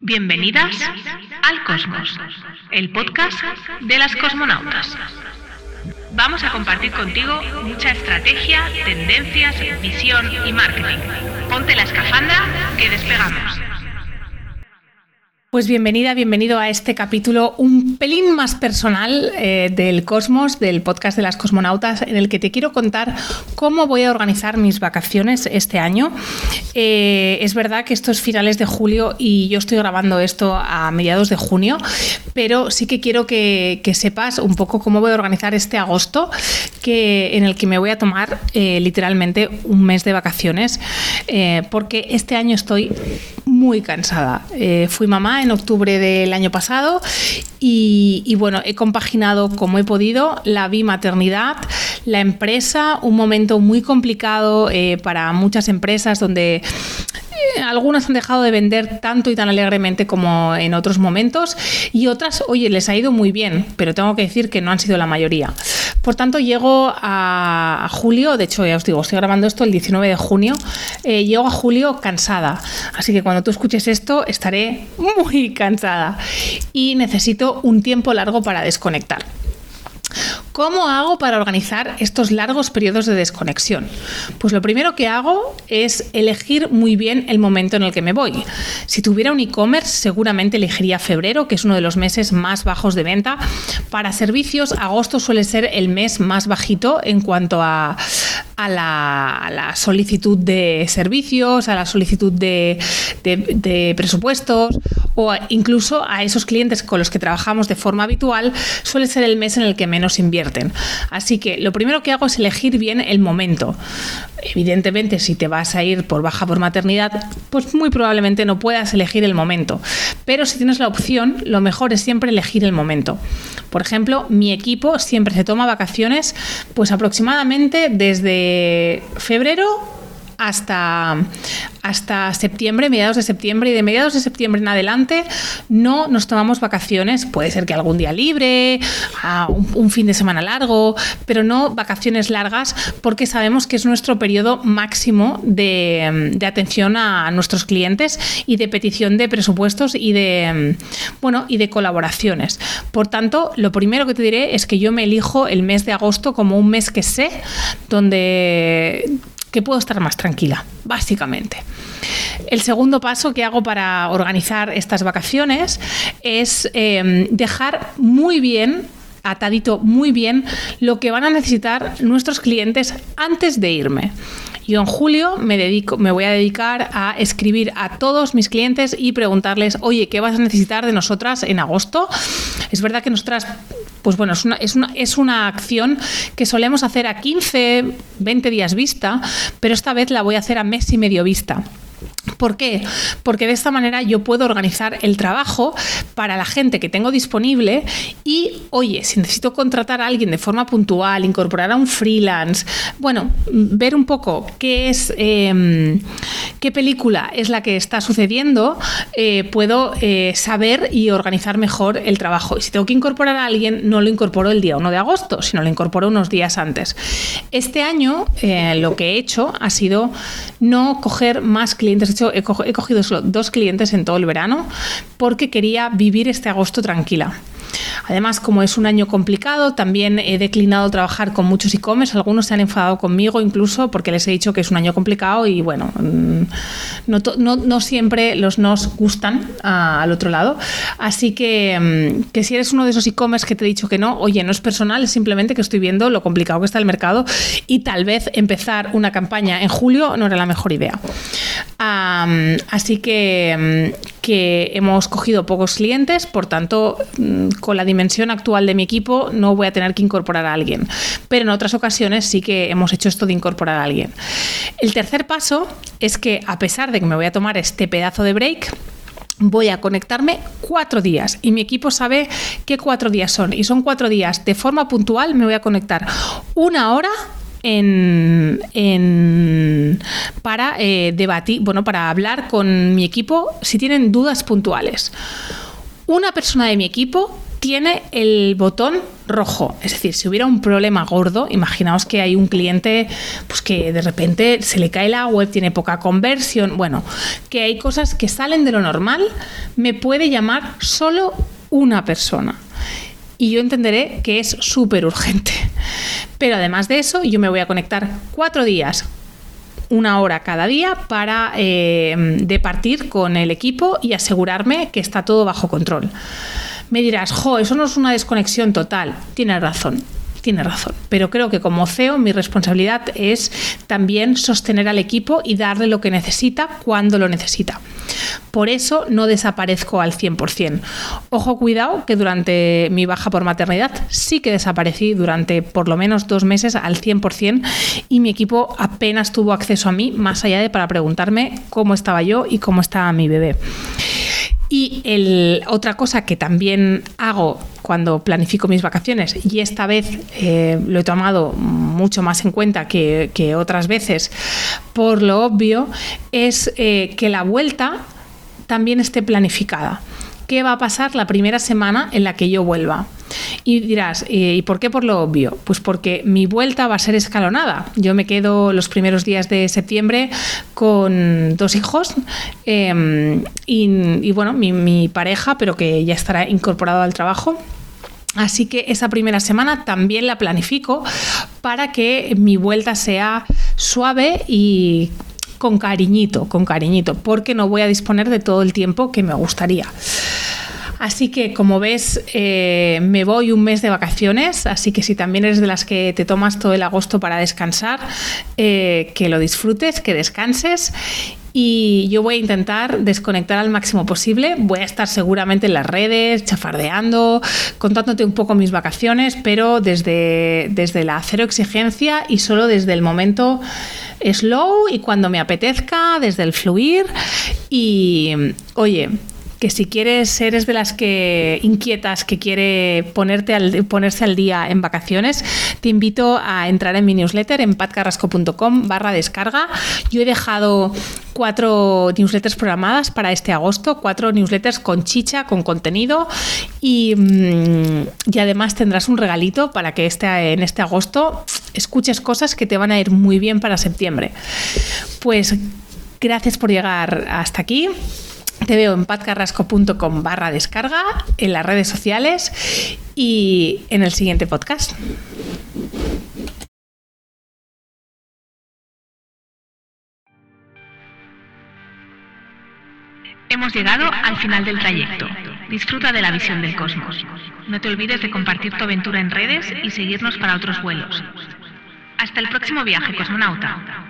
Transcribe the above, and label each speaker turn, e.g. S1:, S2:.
S1: Bienvenidas al Cosmos, el podcast de las cosmonautas. Vamos a compartir contigo mucha estrategia, tendencias, visión y marketing. Ponte la escafandra que despegamos.
S2: Pues bienvenida, bienvenido a este capítulo un pelín más personal eh, del Cosmos, del podcast de las cosmonautas, en el que te quiero contar cómo voy a organizar mis vacaciones este año. Eh, es verdad que esto es finales de julio y yo estoy grabando esto a mediados de junio, pero sí que quiero que, sepas un poco cómo voy a organizar este agosto, que, en el que me voy a tomar eh, literalmente un mes de vacaciones, porque este año estoy muy cansada. fui mamá en octubre del año pasado y, bueno, he compaginado como he podido la bimaternidad, la empresa, un momento muy complicado eh, para muchas empresas donde eh, algunas han dejado de vender tanto y tan alegremente como en otros momentos y otras, oye, les ha ido muy bien, pero tengo que decir que no han sido la mayoría. Por tanto, llego a, julio, de hecho ya os digo, estoy grabando esto el 19 de junio, eh, llego a julio cansada, así que cuando tú escuches esto estaré muy cansada y necesito un tiempo largo para desconectar. ¿Cómo hago para organizar estos largos periodos de desconexión? Pues lo primero que hago es elegir muy bien el momento en el que me voy. Si tuviera un e-commerce, seguramente elegiría febrero, que es uno de los meses más bajos de venta. Para servicios, agosto suele ser el mes más bajito en cuanto a, la, solicitud de servicios, a la solicitud de, de presupuestos o incluso a esos clientes con los que trabajamos de forma habitual, suele ser el mes en el que menos Así que lo primero que hago es elegir bien el momento. Evidentemente, si te vas a ir por baja por maternidad, pues muy probablemente no puedas elegir el momento. Pero si tienes la opción, lo mejor es siempre elegir el momento. Por ejemplo, mi equipo siempre se toma vacaciones, pues aproximadamente desde febrero hasta, hasta septiembre, mediados de septiembre, y de mediados de septiembre en adelante no nos tomamos vacaciones. Puede ser que algún día libre, un, fin de semana largo, pero no vacaciones largas porque sabemos que es nuestro periodo máximo de, de atención a nuestros clientes y de petición de presupuestos y de, bueno, y de colaboraciones. Por tanto, lo primero que te diré es que yo me elijo el mes de agosto como un mes que sé donde que puedo estar más tranquila, básicamente. El segundo paso que hago para organizar estas vacaciones es em, dejar muy bien atadito muy bien lo que van a necesitar nuestros clientes antes de irme. Yo en julio me, dedico, me voy a dedicar a escribir a todos mis clientes y preguntarles, oye, ¿qué vas a necesitar de nosotras en agosto? Es verdad que nosotras pues bueno, es una, es una, es una acción que solemos hacer a 15, 20 días vista, pero esta vez la voy a hacer a mes y medio vista. ¿Por qué? Porque de esta manera yo puedo organizar el trabajo para la gente que tengo disponible y, oye, si necesito contratar a alguien de forma puntual, incorporar a un freelance, bueno, ver un poco qué es, em, qué película es la que está sucediendo, eh, puedo eh, saber y organizar mejor el trabajo. Y si tengo que incorporar a alguien, no lo incorporo el día 1 de agosto, sino lo incorporo unos días antes. Este año eh, lo que he hecho ha sido no coger más clientes he, cogido solo dos clientes en todo el verano porque quería vivir este agosto tranquila. Además, como es un año complicado, también he declinado trabajar con muchos e-commerce. Algunos se han enfadado conmigo incluso porque les he dicho que es un año complicado y bueno, mm, no, siempre los nos gustan ah, al otro lado. Así que, mm, que si eres uno de esos e-commerce que te he dicho que no, oye, no es personal, es simplemente que estoy viendo lo complicado que está el mercado y tal vez empezar una campaña en julio no era la mejor idea. Así que, mm, que hemos cogido pocos clientes, por tanto, con la dimensión actual de mi equipo no voy a tener que incorporar a alguien. Pero en otras ocasiones sí que hemos hecho esto de incorporar a alguien. El tercer paso es que a pesar de que me voy a tomar este pedazo de break, voy a conectarme cuatro días y mi equipo sabe qué cuatro días son y son cuatro días de forma puntual me voy a conectar una hora en, para eh, debatir, bueno, para hablar con mi equipo si tienen dudas puntuales. Una persona de mi equipo tiene el botón rojo. Es decir, si hubiera un problema gordo, imaginaos que hay un cliente pues que de repente se le cae la web, tiene poca conversión, bueno, que hay cosas que salen de lo normal, me puede llamar solo una persona. Y yo entenderé que es súper urgente. Pero además de eso, yo me voy a conectar cuatro días una hora cada día para eh, departir con el equipo y asegurarme que está todo bajo control. Me dirás, jo, eso no es una desconexión total. Tienes razón tiene razón. Pero creo que como CEO mi responsabilidad es también sostener al equipo y darle lo que necesita cuando lo necesita. Por eso no desaparezco al 100%. Ojo, cuidado, que durante mi baja por maternidad sí que desaparecí durante por lo menos dos meses al 100% y mi equipo apenas tuvo acceso a mí, más allá de para preguntarme cómo estaba yo y cómo estaba mi bebé. Y otra cosa que también hago cuando planifico mis vacaciones, y esta vez eh, lo he tomado mucho más en cuenta que, otras veces por lo obvio, es eh, que la vuelta también esté planificada qué va a pasar la primera semana en la que yo vuelva. Y dirás, eh, ¿y por qué por lo obvio? Pues porque mi vuelta va a ser escalonada. Yo me quedo los primeros días de septiembre con dos hijos em, y, bueno, mi, mi pareja, pero que ya estará incorporado al trabajo. Así que esa primera semana también la planifico para que mi vuelta sea suave y con cariñito, con cariñito, porque no voy a disponer de todo el tiempo que me gustaría. Así que, como ves, eh, me voy un mes de vacaciones, así que si también eres de las que te tomas todo el agosto para descansar, eh, que lo disfrutes, que descanses y yo voy a intentar desconectar al máximo posible. Voy a estar seguramente en las redes, chafardeando, contándote un poco mis vacaciones, pero desde, desde la cero exigencia y solo desde el momento slow y cuando me apetezca, desde el fluir. Y oye, que si quieres, eres de las que inquietas, que quiere ponerte ponerse al día en vacaciones, te invito a entrar en mi newsletter en patcarrasco.com barra descarga. Yo he dejado cuatro newsletters programadas para este agosto, cuatro newsletters con chicha, con contenido y, mm, y además tendrás un regalito para que este, en este agosto escuches cosas que te van a ir muy bien para septiembre. Pues gracias por llegar hasta aquí. Te veo en patcarrasco.com barra descarga, en las redes sociales y en el siguiente podcast.
S1: Hemos llegado al final del trayecto. Disfruta de la visión del cosmos. No te olvides de compartir tu aventura en redes y seguirnos para otros vuelos. Hasta el próximo viaje, cosmonauta.